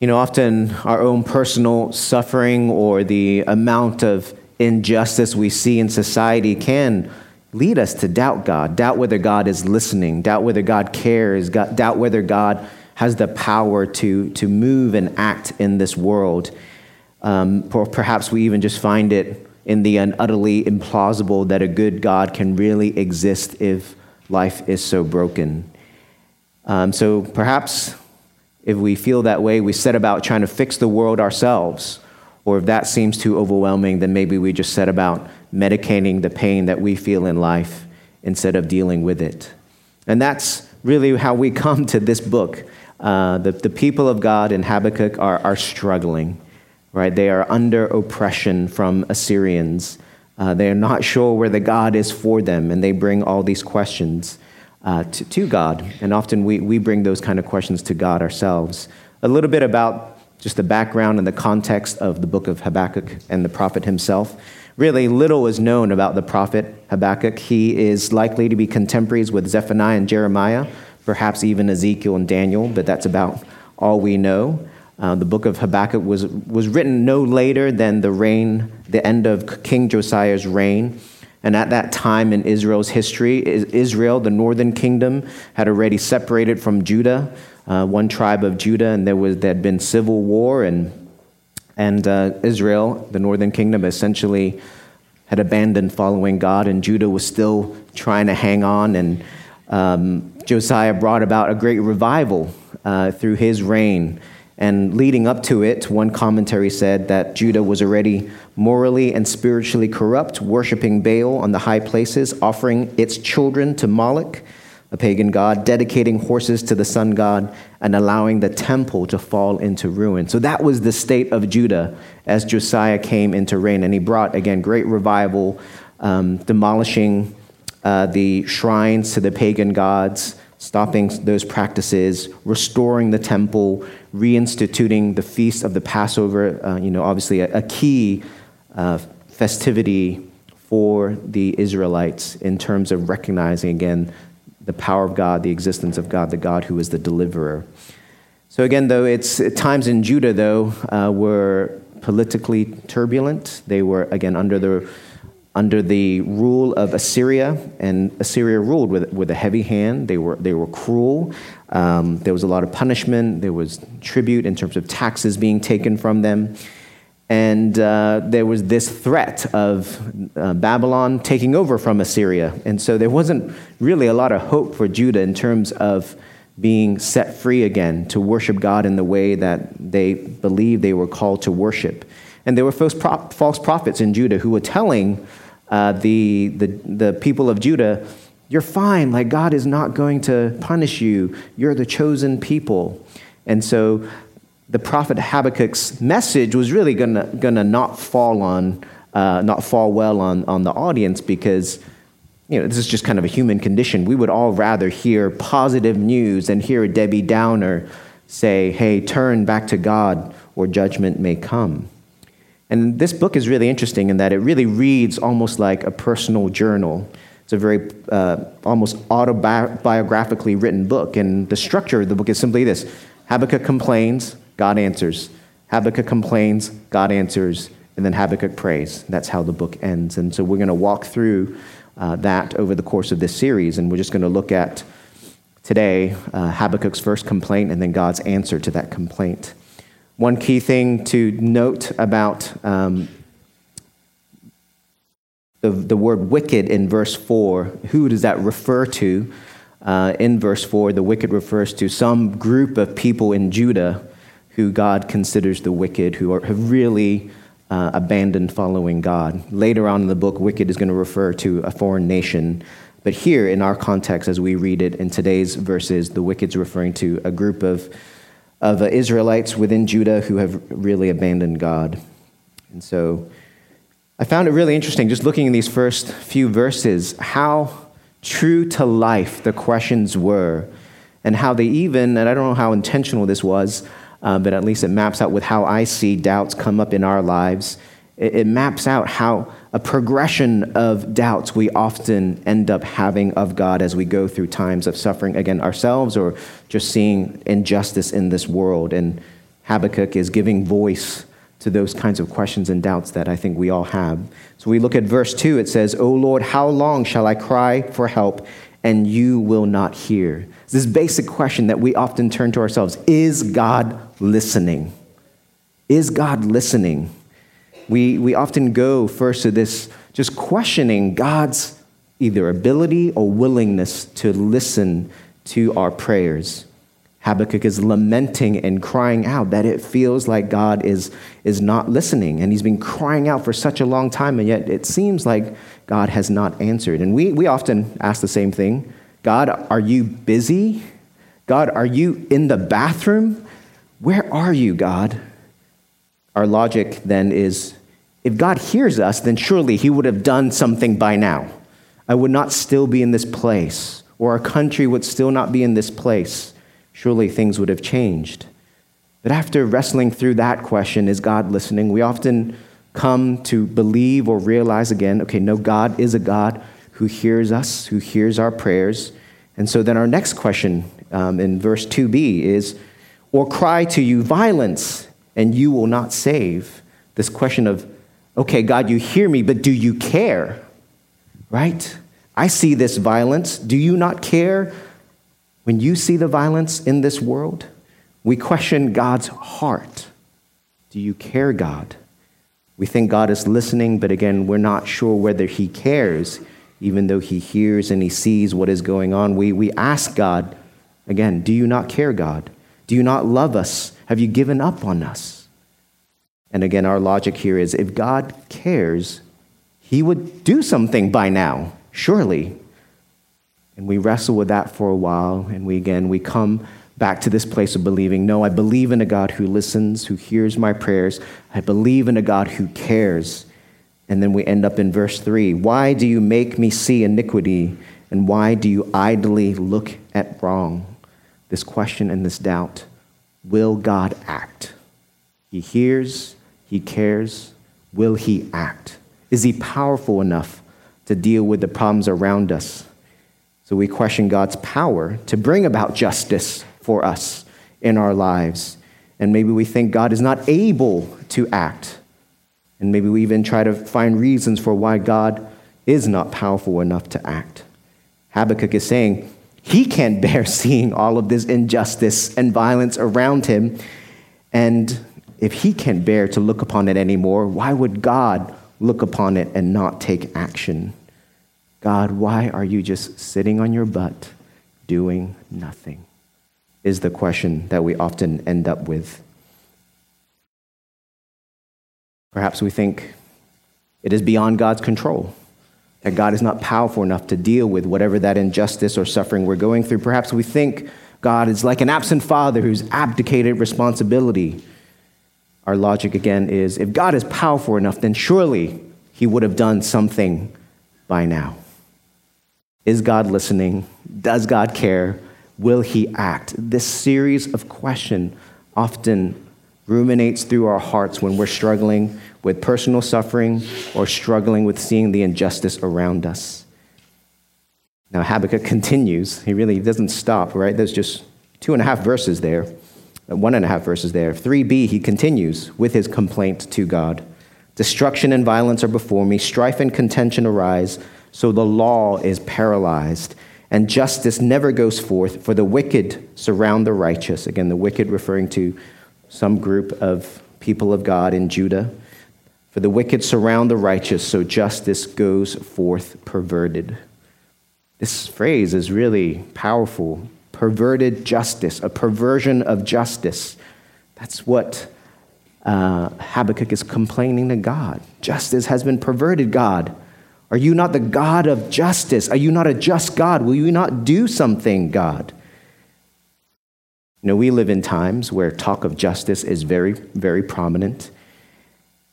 You know, often our own personal suffering or the amount of injustice we see in society can lead us to doubt God, doubt whether God is listening, doubt whether God cares, doubt whether God has the power to, to move and act in this world. Um, or perhaps we even just find it in the utterly implausible that a good God can really exist if life is so broken. Um, so perhaps if we feel that way, we set about trying to fix the world ourselves. Or if that seems too overwhelming, then maybe we just set about medicating the pain that we feel in life instead of dealing with it. And that's really how we come to this book. Uh, the, the people of God in Habakkuk are, are struggling, right? They are under oppression from Assyrians. Uh, they are not sure where the God is for them, and they bring all these questions uh, to, to God. And often we, we bring those kind of questions to God ourselves. A little bit about just the background and the context of the book of Habakkuk and the prophet himself. Really, little is known about the prophet Habakkuk. He is likely to be contemporaries with Zephaniah and Jeremiah, perhaps even Ezekiel and Daniel, but that's about all we know. Uh, the book of Habakkuk was, was written no later than the reign, the end of King Josiah's reign. And at that time in Israel's history, Israel, the northern kingdom, had already separated from Judah, uh, one tribe of Judah, and there, was, there had been civil war, and, and uh, Israel, the northern kingdom, essentially had abandoned following God, and Judah was still trying to hang on. And um, Josiah brought about a great revival uh, through his reign. And leading up to it, one commentary said that Judah was already morally and spiritually corrupt, worshiping Baal on the high places, offering its children to Moloch, a pagan god, dedicating horses to the sun god, and allowing the temple to fall into ruin. So that was the state of Judah as Josiah came into reign. And he brought, again, great revival, um, demolishing uh, the shrines to the pagan gods stopping those practices, restoring the temple, reinstituting the feast of the Passover, uh, you know, obviously a, a key uh, festivity for the Israelites in terms of recognizing again the power of God, the existence of God, the God who is the deliverer. So again, though it's times in Judah though uh, were politically turbulent. They were again under the under the rule of Assyria, and Assyria ruled with, with a heavy hand. They were, they were cruel. Um, there was a lot of punishment. There was tribute in terms of taxes being taken from them. And uh, there was this threat of uh, Babylon taking over from Assyria. And so there wasn't really a lot of hope for Judah in terms of being set free again to worship God in the way that they believed they were called to worship. And there were false, prophets in Judah who were telling uh, the, the, the people of Judah, You're fine. Like, God is not going to punish you. You're the chosen people. And so the prophet Habakkuk's message was really going to not fall on, uh, not fall well on, on the audience because you know, this is just kind of a human condition. We would all rather hear positive news than hear a Debbie Downer say, hey, turn back to God or judgment may come. And this book is really interesting in that it really reads almost like a personal journal. It's a very uh, almost autobiographically written book. And the structure of the book is simply this Habakkuk complains, God answers. Habakkuk complains, God answers. And then Habakkuk prays. That's how the book ends. And so we're going to walk through uh, that over the course of this series. And we're just going to look at today uh, Habakkuk's first complaint and then God's answer to that complaint. One key thing to note about um, the, the word wicked in verse 4, who does that refer to? Uh, in verse 4, the wicked refers to some group of people in Judah who God considers the wicked, who are, have really uh, abandoned following God. Later on in the book, wicked is going to refer to a foreign nation. But here, in our context, as we read it in today's verses, the wicked is referring to a group of of uh, Israelites within Judah who have really abandoned God. And so I found it really interesting just looking in these first few verses how true to life the questions were, and how they even, and I don't know how intentional this was, uh, but at least it maps out with how I see doubts come up in our lives. It, it maps out how a progression of doubts we often end up having of God as we go through times of suffering, again, ourselves or just seeing injustice in this world, and Habakkuk is giving voice to those kinds of questions and doubts that I think we all have. So we look at verse 2, it says, O Lord, how long shall I cry for help and you will not hear? This basic question that we often turn to ourselves Is God listening? Is God listening? We, we often go first to this just questioning God's either ability or willingness to listen to our prayers. Habakkuk is lamenting and crying out that it feels like God is, is not listening. And he's been crying out for such a long time, and yet it seems like God has not answered. And we, we often ask the same thing God, are you busy? God, are you in the bathroom? Where are you, God? Our logic then is if God hears us, then surely he would have done something by now. I would not still be in this place, or our country would still not be in this place surely things would have changed. But after wrestling through that question, is God listening? We often come to believe or realize again okay, no, God is a God who hears us, who hears our prayers. And so then our next question um, in verse 2b is, or cry to you violence, and you will not save. This question of, okay, God, you hear me, but do you care? Right? I see this violence. Do you not care? When you see the violence in this world, we question God's heart. Do you care, God? We think God is listening, but again, we're not sure whether He cares, even though He hears and He sees what is going on. We, we ask God, again, do you not care, God? Do you not love us? Have you given up on us? And again, our logic here is if God cares, He would do something by now, surely. And we wrestle with that for a while, and we again, we come back to this place of believing no, I believe in a God who listens, who hears my prayers. I believe in a God who cares. And then we end up in verse 3 Why do you make me see iniquity, and why do you idly look at wrong? This question and this doubt Will God act? He hears, He cares. Will He act? Is He powerful enough to deal with the problems around us? So we question God's power to bring about justice for us in our lives. And maybe we think God is not able to act. And maybe we even try to find reasons for why God is not powerful enough to act. Habakkuk is saying he can't bear seeing all of this injustice and violence around him. And if he can't bear to look upon it anymore, why would God look upon it and not take action? God, why are you just sitting on your butt doing nothing? Is the question that we often end up with. Perhaps we think it is beyond God's control, that God is not powerful enough to deal with whatever that injustice or suffering we're going through. Perhaps we think God is like an absent father who's abdicated responsibility. Our logic again is if God is powerful enough, then surely he would have done something by now. Is God listening? Does God care? Will He act? This series of questions often ruminates through our hearts when we're struggling with personal suffering or struggling with seeing the injustice around us. Now, Habakkuk continues. He really doesn't stop, right? There's just two and a half verses there, uh, one and a half verses there. 3b, he continues with his complaint to God Destruction and violence are before me, strife and contention arise. So the law is paralyzed, and justice never goes forth, for the wicked surround the righteous. Again, the wicked referring to some group of people of God in Judah. For the wicked surround the righteous, so justice goes forth perverted. This phrase is really powerful. Perverted justice, a perversion of justice. That's what uh, Habakkuk is complaining to God. Justice has been perverted, God. Are you not the God of justice? Are you not a just God? Will you not do something, God? You know, we live in times where talk of justice is very, very prominent.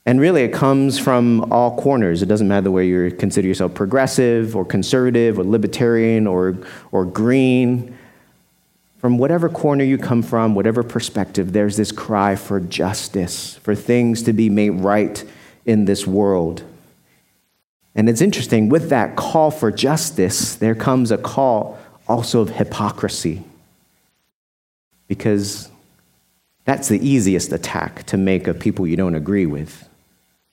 And really, it comes from all corners. It doesn't matter whether you consider yourself progressive or conservative or libertarian or, or green. From whatever corner you come from, whatever perspective, there's this cry for justice, for things to be made right in this world. And it's interesting, with that call for justice, there comes a call also of hypocrisy. Because That's the easiest attack to make of people you don't agree with.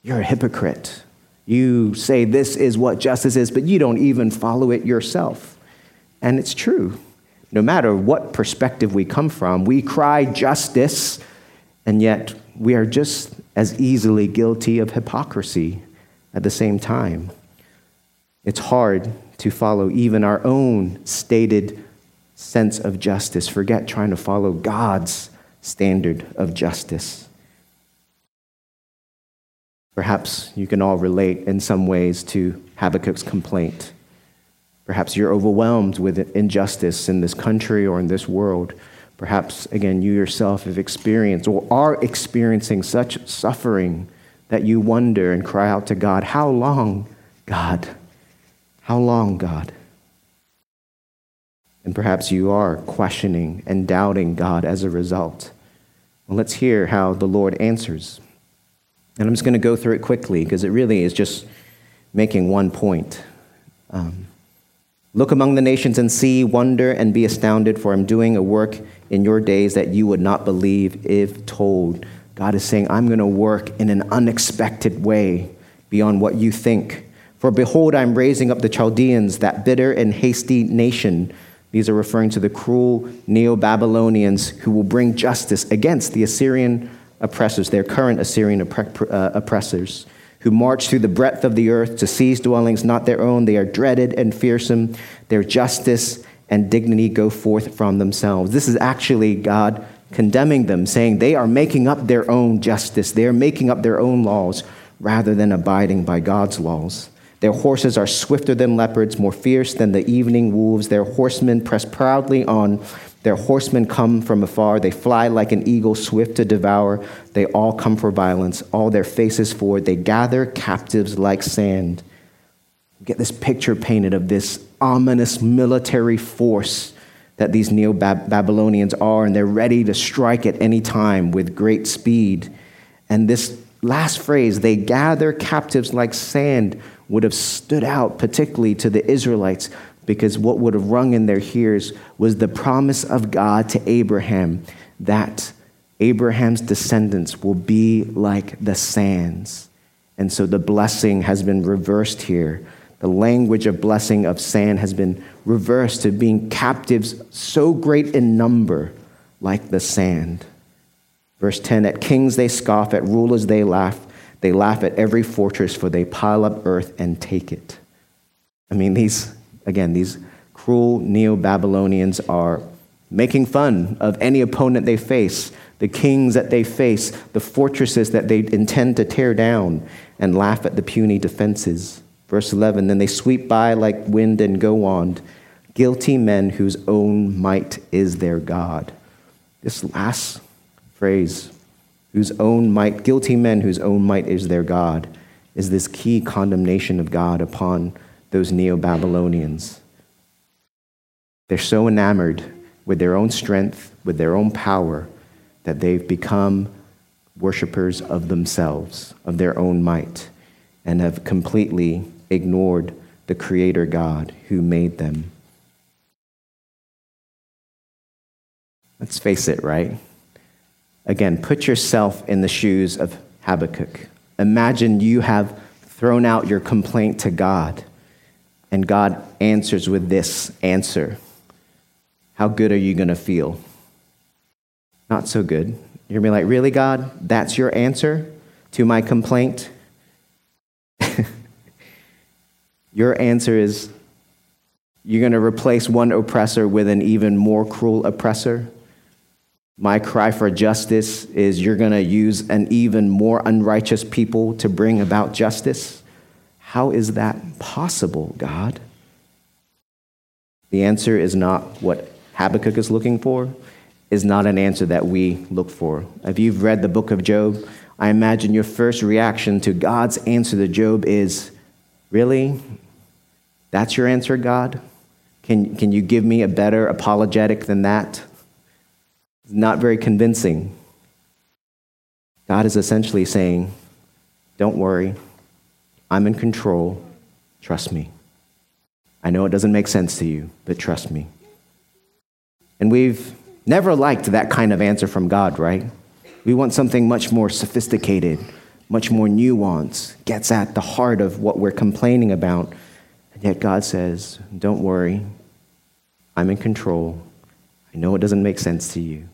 You're a hypocrite. You say this is what justice is, but you don't even follow it yourself. And it's true. No matter what perspective we come from, we cry justice, and yet we are just as easily guilty of hypocrisy at the same time. It's hard to follow even our own stated sense of justice. Forget trying to follow God's standard of justice. Perhaps you can all relate in some ways to Habakkuk's complaint. Perhaps you're overwhelmed with injustice in this country or in this world. Perhaps, again, you yourself have experienced or are experiencing such suffering that you wonder and cry out to God, How long, God? How long, God? And perhaps you are questioning and doubting God as a result. Well, let's hear how the Lord answers. And I'm just going to go through it quickly because it really is just making one point. Um, Look among the nations and see, wonder, and be astounded, for I'm doing a work in your days that you would not believe if told. God is saying, I'm going to work in an unexpected way beyond what you think. For behold, I'm raising up the Chaldeans, that bitter and hasty nation. These are referring to the cruel Neo Babylonians who will bring justice against the Assyrian oppressors, their current Assyrian uh, oppressors, who march through the breadth of the earth to seize dwellings not their own. They are dreaded and fearsome. Their justice and dignity go forth from themselves. This is actually God condemning them, saying they are making up their own justice, they are making up their own laws rather than abiding by God's laws. Their horses are swifter than leopards, more fierce than the evening wolves. Their horsemen press proudly on. Their horsemen come from afar. They fly like an eagle, swift to devour. They all come for violence, all their faces forward. They gather captives like sand. Get this picture painted of this ominous military force that these Neo Babylonians are, and they're ready to strike at any time with great speed. And this last phrase, they gather captives like sand, would have stood out particularly to the Israelites because what would have rung in their ears was the promise of God to Abraham that Abraham's descendants will be like the sands. And so the blessing has been reversed here the language of blessing of sand has been reversed to being captives so great in number, like the sand. Verse 10 At kings they scoff, at rulers they laugh. They laugh at every fortress, for they pile up earth and take it. I mean, these, again, these cruel Neo Babylonians are making fun of any opponent they face, the kings that they face, the fortresses that they intend to tear down, and laugh at the puny defenses. Verse 11 Then they sweep by like wind and go on, guilty men whose own might is their God. This last phrase, whose own might, guilty men whose own might is their God, is this key condemnation of God upon those Neo Babylonians. They're so enamored with their own strength, with their own power, that they've become worshippers of themselves, of their own might, and have completely ignored the Creator God who made them. Let's face it, right? Again, put yourself in the shoes of Habakkuk. Imagine you have thrown out your complaint to God, and God answers with this answer. How good are you going to feel? Not so good. You're going to be like, Really, God? That's your answer to my complaint? Your answer is you're going to replace one oppressor with an even more cruel oppressor. My cry for justice is you're going to use an even more unrighteous people to bring about justice. How is that possible, God? The answer is not what Habakkuk is looking for, is not an answer that we look for. If you've read the book of Job, I imagine your first reaction to God's answer to Job is, Really? That's your answer, God? Can, can you give me a better apologetic than that? Not very convincing. God is essentially saying, Don't worry, I'm in control. Trust me. I know it doesn't make sense to you, but trust me. And we've never liked that kind of answer from God, right? We want something much more sophisticated, much more nuanced, gets at the heart of what we're complaining about. And yet God says, Don't worry, I'm in control. I know it doesn't make sense to you.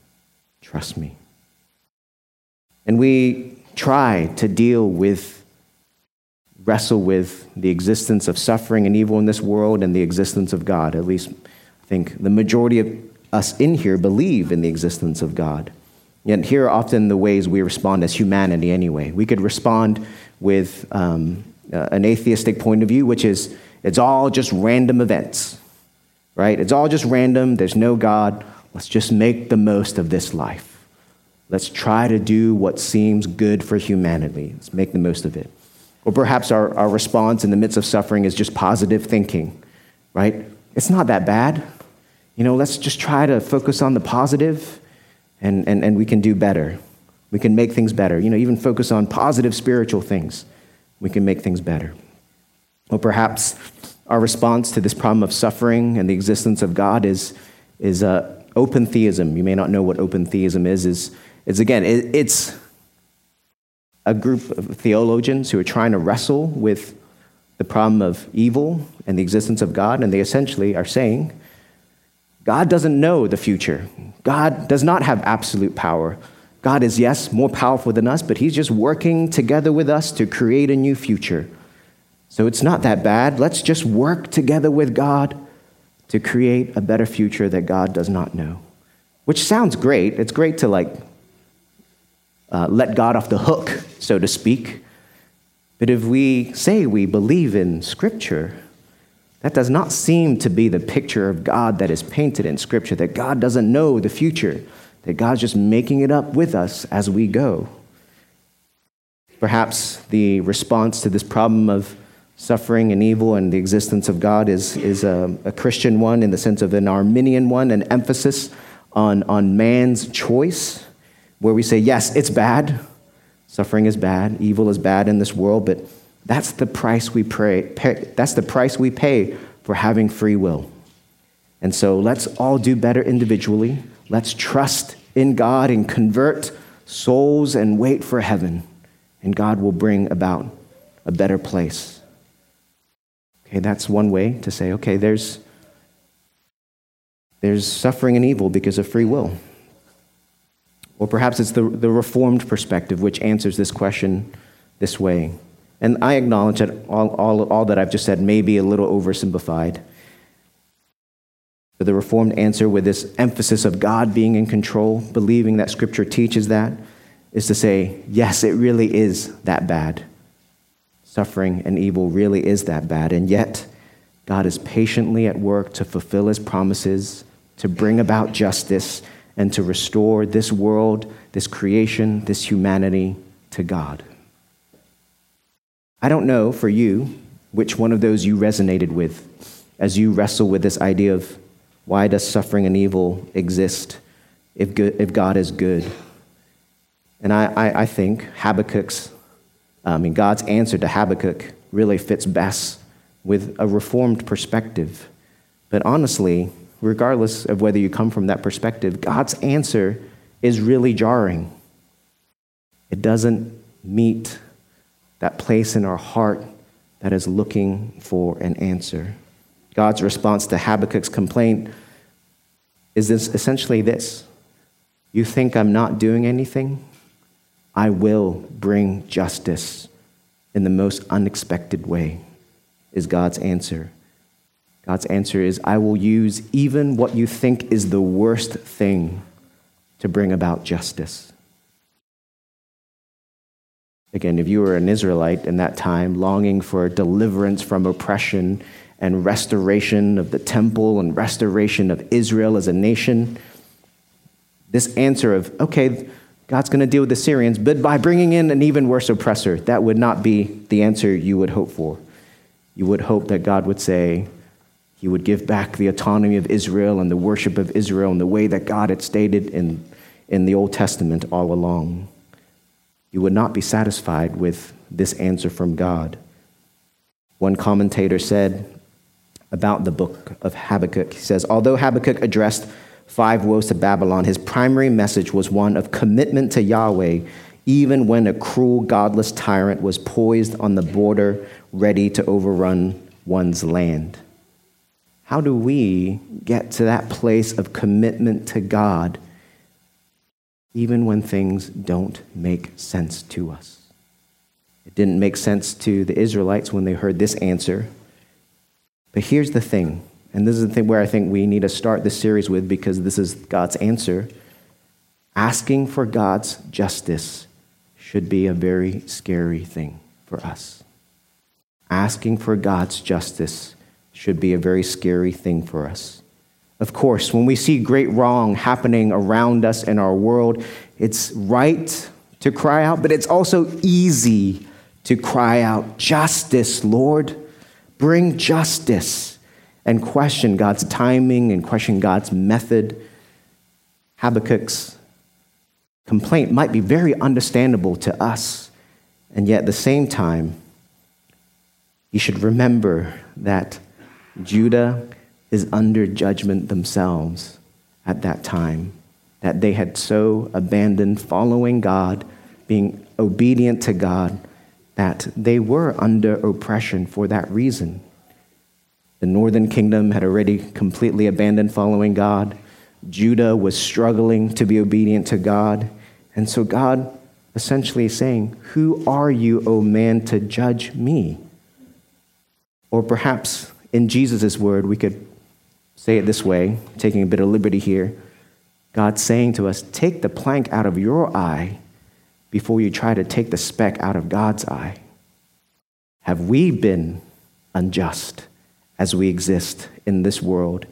Trust me. And we try to deal with, wrestle with the existence of suffering and evil in this world and the existence of God. At least I think the majority of us in here believe in the existence of God. Yet here are often the ways we respond as humanity anyway. We could respond with um, uh, an atheistic point of view, which is it's all just random events, right? It's all just random. There's no God. Let's just make the most of this life. Let's try to do what seems good for humanity. Let's make the most of it. Or perhaps our, our response in the midst of suffering is just positive thinking, right? It's not that bad. You know, let's just try to focus on the positive and, and, and we can do better. We can make things better. You know, even focus on positive spiritual things. We can make things better. Or perhaps our response to this problem of suffering and the existence of God is, is uh, open theism. You may not know what open theism is. Is, is again, it, it's a group of theologians who are trying to wrestle with the problem of evil and the existence of God, and they essentially are saying God doesn't know the future. God does not have absolute power. God is, yes, more powerful than us, but He's just working together with us to create a new future. So it's not that bad. Let's just work together with God to create a better future that God does not know. Which sounds great. It's great to like uh, let God off the hook, so to speak. But if we say we believe in Scripture, that does not seem to be the picture of God that is painted in Scripture, that God doesn't know the future, that God's just making it up with us as we go. Perhaps the response to this problem of suffering and evil and the existence of God is, is a, a Christian one in the sense of an Arminian one, an emphasis on, on man's choice, where we say, yes, it's bad. Suffering is bad. Evil is bad in this world, but that's the price we pray, pay, that's the price we pay for having free will. And so let's all do better individually. Let's trust in God and convert souls and wait for heaven. And God will bring about a better place. Okay, that's one way to say, okay, there's, there's suffering and evil because of free will. Or perhaps it's the, the reformed perspective which answers this question this way and I acknowledge that all, all, all that I've just said may be a little oversimplified. But the Reformed answer with this emphasis of God being in control, believing that Scripture teaches that, is to say, yes, it really is that bad. Suffering and evil really is that bad. And yet, God is patiently at work to fulfill his promises, to bring about justice, and to restore this world, this creation, this humanity to God. I don't know for you which one of those you resonated with as you wrestle with this idea of why does suffering and evil exist if, good, if God is good? And I, I, I think Habakkuk's, I mean, God's answer to Habakkuk really fits best with a reformed perspective. But honestly, regardless of whether you come from that perspective, God's answer is really jarring. It doesn't meet that place in our heart that is looking for an answer. God's response to Habakkuk's complaint is this, essentially this You think I'm not doing anything? I will bring justice in the most unexpected way, is God's answer. God's answer is I will use even what you think is the worst thing to bring about justice. Again, if you were an Israelite in that time, longing for deliverance from oppression and restoration of the temple and restoration of Israel as a nation, this answer of, okay, God's going to deal with the Assyrians, but by bringing in an even worse oppressor, that would not be the answer you would hope for. You would hope that God would say, He would give back the autonomy of Israel and the worship of Israel in the way that God had stated in, in the Old Testament all along you would not be satisfied with this answer from God. One commentator said about the book of Habakkuk, he says, although Habakkuk addressed five woes to Babylon, his primary message was one of commitment to Yahweh, even when a cruel, godless tyrant was poised on the border, ready to overrun one's land. How do we get to that place of commitment to God, even when things don't make sense to us? It didn't make sense to the Israelites when they heard this answer. But here's the thing and this is the thing where I think we need to start this series with because this is God's answer. Asking for God's justice should be a very scary thing for us. Asking for God's justice should be a very scary thing for us. Of course, when we see great wrong happening around us in our world, it's right to cry out, but it's also easy to cry out, Justice, Lord, bring justice and question God's timing and question God's method. Habakkuk's complaint might be very understandable to us, and yet at the same time, you should remember that Judah is under judgment themselves at that time, that they had so abandoned following God, being obedient to God, that they were under oppression for that reason. The northern kingdom had already completely abandoned following God. Judah was struggling to be obedient to God. And so God essentially is saying, Who are you, O man, to judge me? Or perhaps in Jesus' word, we could say it this way, taking a bit of liberty here. God's saying to us, Take the plank out of your eye before you try to take the speck out of God's eye. Have we been unjust? As we exist in this world?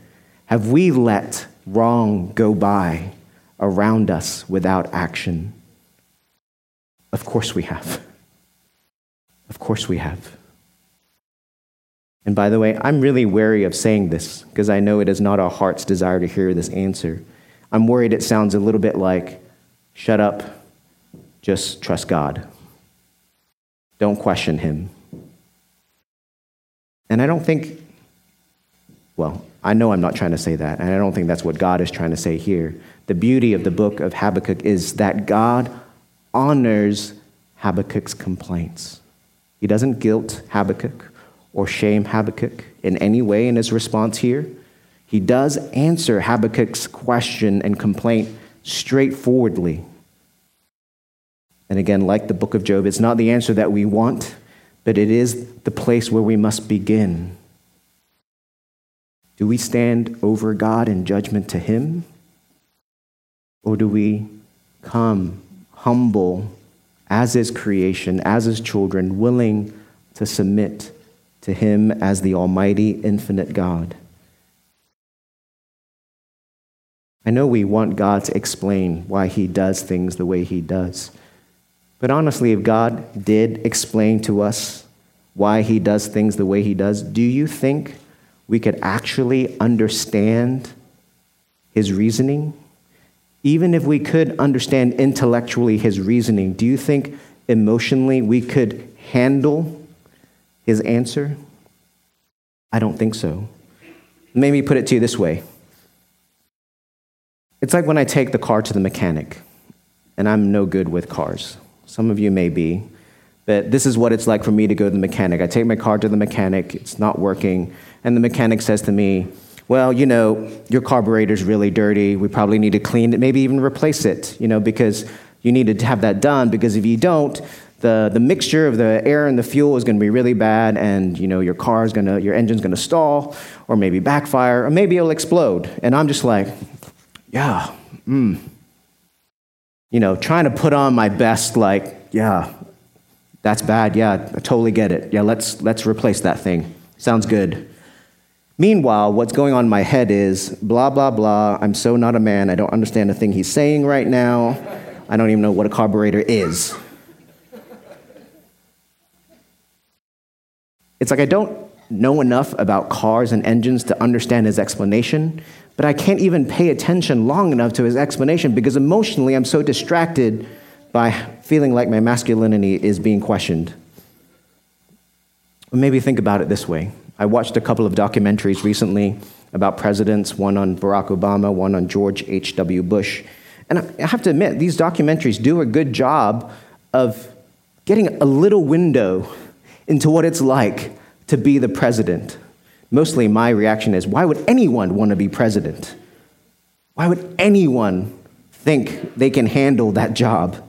Have we let wrong go by around us without action? Of course we have. Of course we have. And by the way, I'm really wary of saying this because I know it is not our heart's desire to hear this answer. I'm worried it sounds a little bit like, shut up, just trust God. Don't question Him. And I don't think well, I know I'm not trying to say that, and I don't think that's what God is trying to say here. The beauty of the book of Habakkuk is that God honors Habakkuk's complaints. He doesn't guilt Habakkuk or shame Habakkuk in any way in his response here. He does answer Habakkuk's question and complaint straightforwardly. And again, like the book of Job, it's not the answer that we want, but it is the place where we must begin. Do we stand over God in judgment to Him? Or do we come humble as His creation, as His children, willing to submit to Him as the Almighty, infinite God? I know we want God to explain why He does things the way He does. But honestly, if God did explain to us why He does things the way He does, do you think we could actually understand his reasoning? Even if we could understand intellectually his reasoning, do you think emotionally we could handle his answer? I don't think so. Maybe put it to you this way it's like when I take the car to the mechanic, and I'm no good with cars. Some of you may be, but this is what it's like for me to go to the mechanic. I take my car to the mechanic, it's not working and the mechanic says to me, well, you know, your carburetor's really dirty. We probably need to clean it, maybe even replace it, you know, because you need to have that done because if you don't, the, the mixture of the air and the fuel is going to be really bad and you know your car is going to your engine's going to stall or maybe backfire or maybe it'll explode and i'm just like yeah mm. you know trying to put on my best like yeah that's bad yeah i totally get it yeah let's let's replace that thing sounds good Meanwhile, what's going on in my head is blah, blah, blah. I'm so not a man. I don't understand a thing he's saying right now. I don't even know what a carburetor is. It's like I don't know enough about cars and engines to understand his explanation, but I can't even pay attention long enough to his explanation because emotionally I'm so distracted by feeling like my masculinity is being questioned. Maybe think about it this way I watched a couple of documentaries recently about presidents, one on Barack Obama, one on George H.W. Bush. And I have to admit, these documentaries do a good job of getting a little window into what it's like to be the president. Mostly my reaction is why would anyone want to be president? Why would anyone think they can handle that job?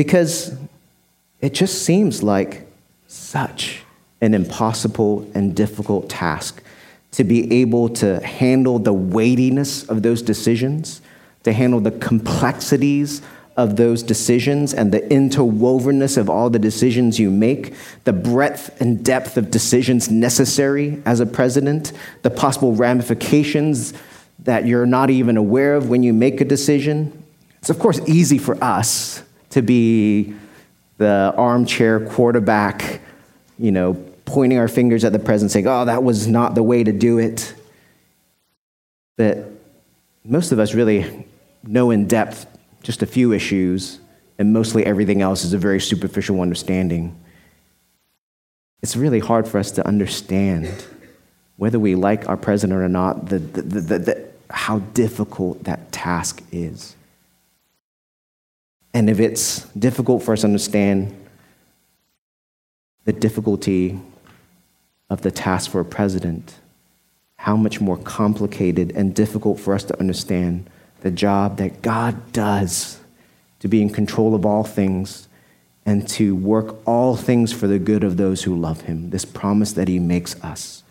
Because it just seems like such an impossible and difficult task to be able to handle the weightiness of those decisions, to handle the complexities of those decisions and the interwovenness of all the decisions you make, the breadth and depth of decisions necessary as a president, the possible ramifications that you're not even aware of when you make a decision. It's, of course, easy for us to be the armchair quarterback, you know, pointing our fingers at the president saying, oh, that was not the way to do it. But most of us really know in depth just a few issues, and mostly everything else is a very superficial understanding. It's really hard for us to understand whether we like our president or not, the, the, the, how difficult that task is. And if it's difficult for us to understand the difficulty of the task for a president, how much more complicated and difficult for us to understand the job that God does to be in control of all things and to work all things for the good of those who love him, this promise that he makes us.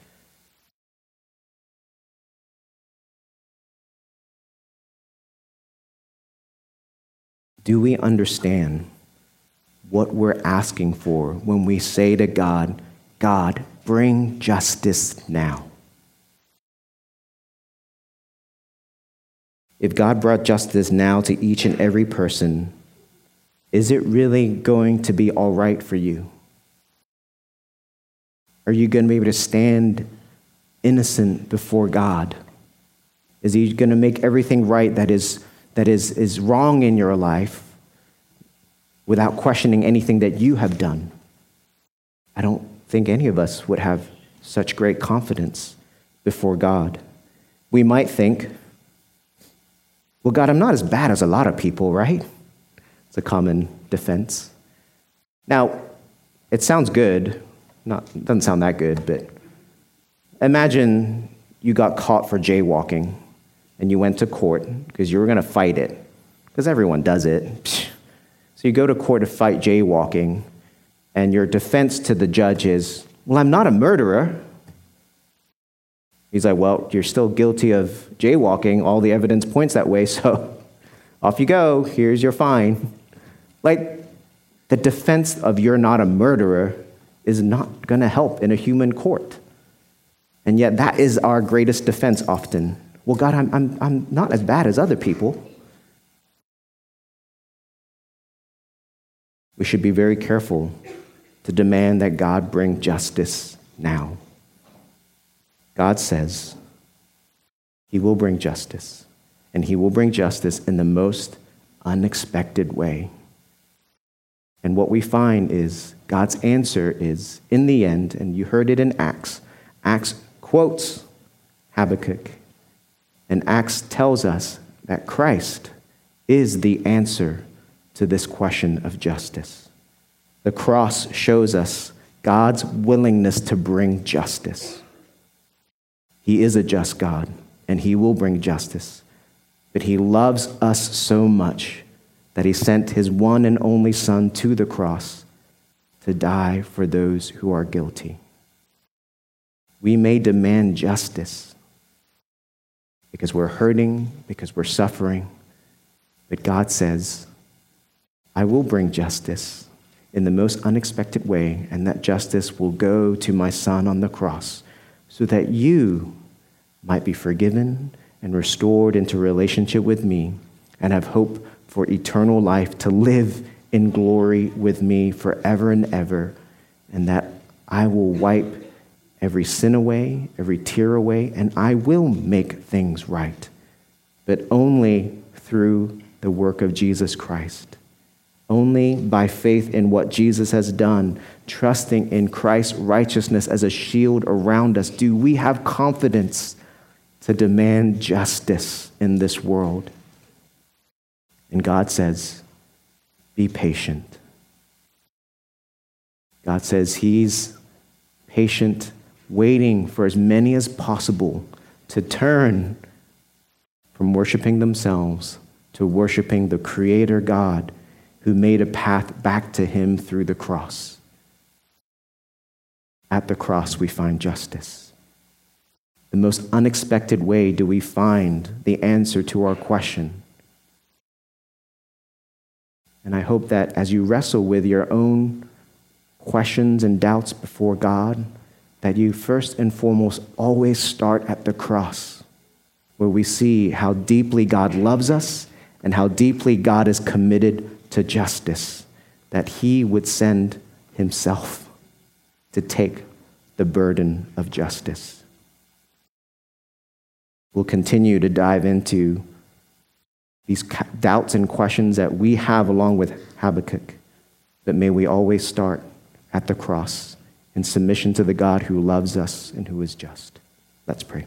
Do we understand what we're asking for when we say to God, God, bring justice now? If God brought justice now to each and every person, is it really going to be all right for you? Are you going to be able to stand innocent before God? Is He going to make everything right that is, that is, is wrong in your life without questioning anything that you have done? I don't think any of us would have such great confidence before God. We might think, well, God, I'm not as bad as a lot of people, right? It's a common defense. Now, it sounds good. Not doesn't sound that good, but imagine you got caught for jaywalking and you went to court because you were going to fight it because everyone does it. So you go to court to fight jaywalking and your defense to the judge is, "Well, I'm not a murderer." He's like, Well, you're still guilty of jaywalking. All the evidence points that way, so off you go. Here's your fine. Like, the defense of you're not a murderer is not going to help in a human court. And yet, that is our greatest defense often. Well, God, I'm, I'm, I'm not as bad as other people. We should be very careful to demand that God bring justice now. God says he will bring justice, and he will bring justice in the most unexpected way. And what we find is God's answer is, in the end, and you heard it in Acts, Acts quotes Habakkuk, and Acts tells us that Christ is the answer to this question of justice. The cross shows us God's willingness to bring justice. He is a just God, and He will bring justice. But He loves us so much that He sent His one and only Son to the cross to die for those who are guilty. We may demand justice because we're hurting, because we're suffering, but God says, I will bring justice in the most unexpected way, and that justice will go to my Son on the cross so that you might be forgiven and restored into relationship with me and have hope for eternal life to live in glory with me forever and ever, and that I will wipe every sin away, every tear away, and I will make things right, but only through the work of Jesus Christ. Only by faith in what Jesus has done, trusting in Christ's righteousness as a shield around us, do we have confidence to demand justice in this world. And God says, be patient. God says He's patient, waiting for as many as possible to turn from worshiping themselves to worshiping the Creator God who made a path back to Him through the cross. At the cross, we find justice. The most unexpected way do we find the answer to our question. And I hope that as you wrestle with your own questions and doubts before God, that you first and foremost always start at the cross, where we see how deeply God loves us and how deeply God is committed to justice, that He would send Himself to take the burden of justice. We'll continue to dive into these doubts and questions that we have along with Habakkuk, but may we always start at the cross in submission to the God who loves us and who is just. Let's pray.